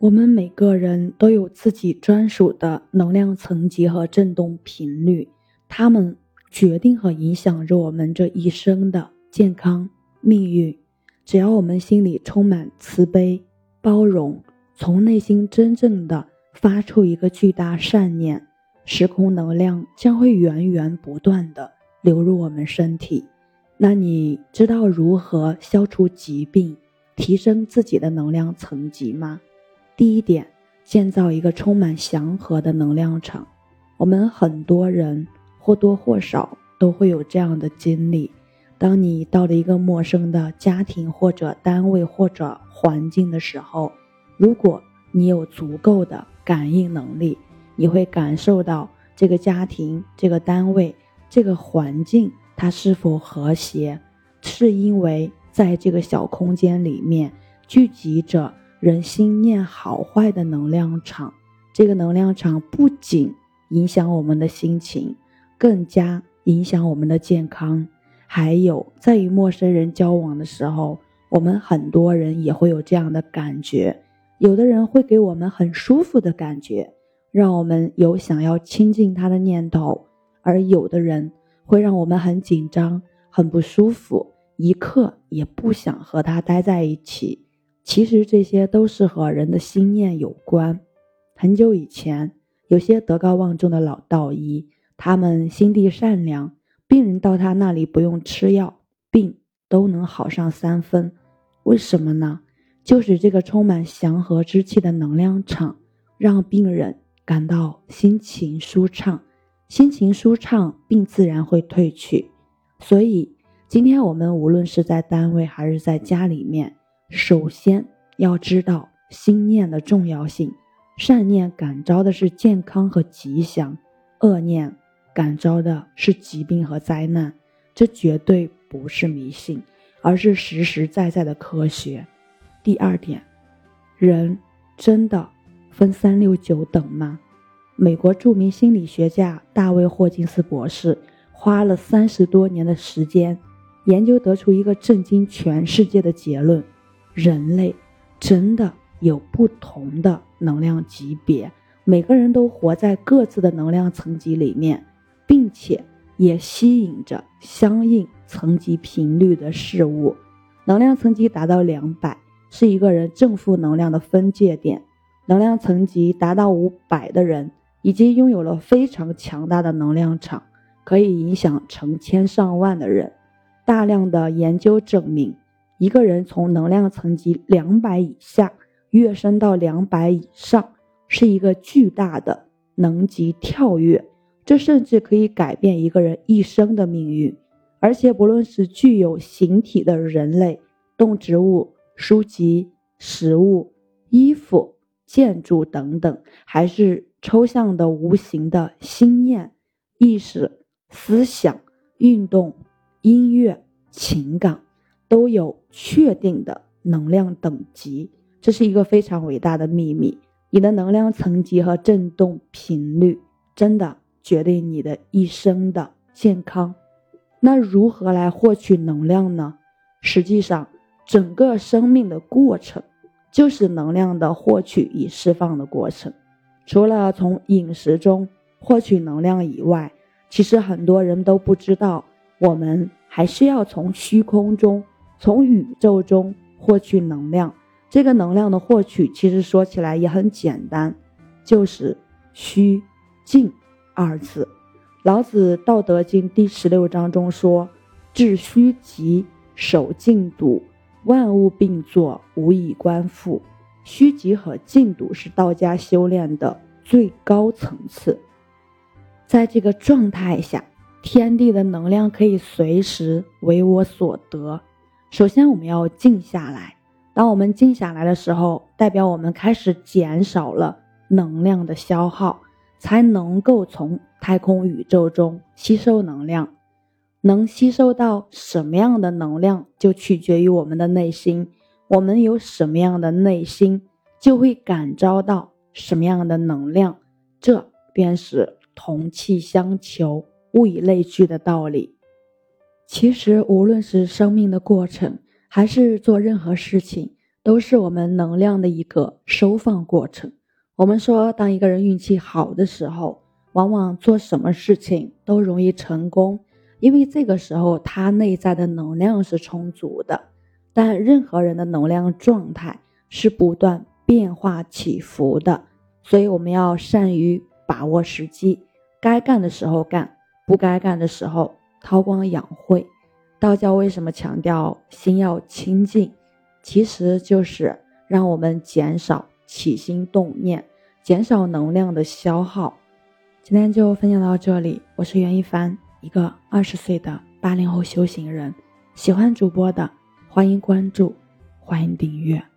我们每个人都有自己专属的能量层级和振动频率，它们决定和影响着我们这一生的健康命运。只要我们心里充满慈悲、包容，从内心真正的发出一个巨大善念，时空能量将会源源不断的流入我们身体。那你知道如何消除疾病、提升自己的能量层级吗？第一点，建造一个充满祥和的能量场。我们很多人或多或少都会有这样的经历：当你到了一个陌生的家庭或者单位或者环境的时候，如果你有足够的感应能力，你会感受到这个家庭、这个单位、这个环境它是否和谐，是因为在这个小空间里面聚集着。人心念好坏的能量场，这个能量场不仅影响我们的心情，更加影响我们的健康。还有，在与陌生人交往的时候，我们很多人也会有这样的感觉。有的人会给我们很舒服的感觉，让我们有想要亲近他的念头；而有的人会让我们很紧张、很不舒服，一刻也不想和他待在一起。其实这些都是和人的心念有关。很久以前，有些德高望重的老道医，他们心地善良，病人到他那里不用吃药，病都能好上三分。为什么呢？就是这个充满祥和之气的能量场，让病人感到心情舒畅，心情舒畅，病自然会退去。所以，今天我们无论是在单位还是在家里面。首先要知道心念的重要性，善念感召的是健康和吉祥，恶念感召的是疾病和灾难。这绝对不是迷信，而是实实在在的科学。第二点，人真的分三六九等吗？美国著名心理学家大卫霍金斯博士花了三十多年的时间研究，得出一个震惊全世界的结论。人类真的有不同的能量级别，每个人都活在各自的能量层级里面，并且也吸引着相应层级频率的事物。能量层级达到两百，是一个人正负能量的分界点；能量层级达到五百的人，已经拥有了非常强大的能量场，可以影响成千上万的人。大量的研究证明。一个人从能量层级两百以下跃升到两百以上，是一个巨大的能级跳跃，这甚至可以改变一个人一生的命运。而且，不论是具有形体的人类、动植物、书籍、食物、衣服、建筑等等，还是抽象的、无形的心念、意识、思想、运动、音乐、情感。都有确定的能量等级，这是一个非常伟大的秘密。你的能量层级和振动频率，真的决定你的一生的健康。那如何来获取能量呢？实际上，整个生命的过程就是能量的获取与释放的过程。除了从饮食中获取能量以外，其实很多人都不知道，我们还需要从虚空中。从宇宙中获取能量，这个能量的获取其实说起来也很简单，就是虚静二字。老子《道德经》第十六章中说：“致虚极，守静笃，万物并作，无以观复。”虚极和静笃是道家修炼的最高层次，在这个状态下，天地的能量可以随时为我所得。首先，我们要静下来。当我们静下来的时候，代表我们开始减少了能量的消耗，才能够从太空宇宙中吸收能量。能吸收到什么样的能量，就取决于我们的内心。我们有什么样的内心，就会感召到什么样的能量。这便是同气相求、物以类聚的道理。其实，无论是生命的过程，还是做任何事情，都是我们能量的一个收放过程。我们说，当一个人运气好的时候，往往做什么事情都容易成功，因为这个时候他内在的能量是充足的。但任何人的能量状态是不断变化起伏的，所以我们要善于把握时机，该干的时候干，不该干的时候韬光养晦。道教为什么强调心要清净？其实就是让我们减少起心动念，减少能量的消耗。今天就分享到这里，我是袁一凡，一个二十岁的八零后修行人。喜欢主播的，欢迎关注，欢迎订阅。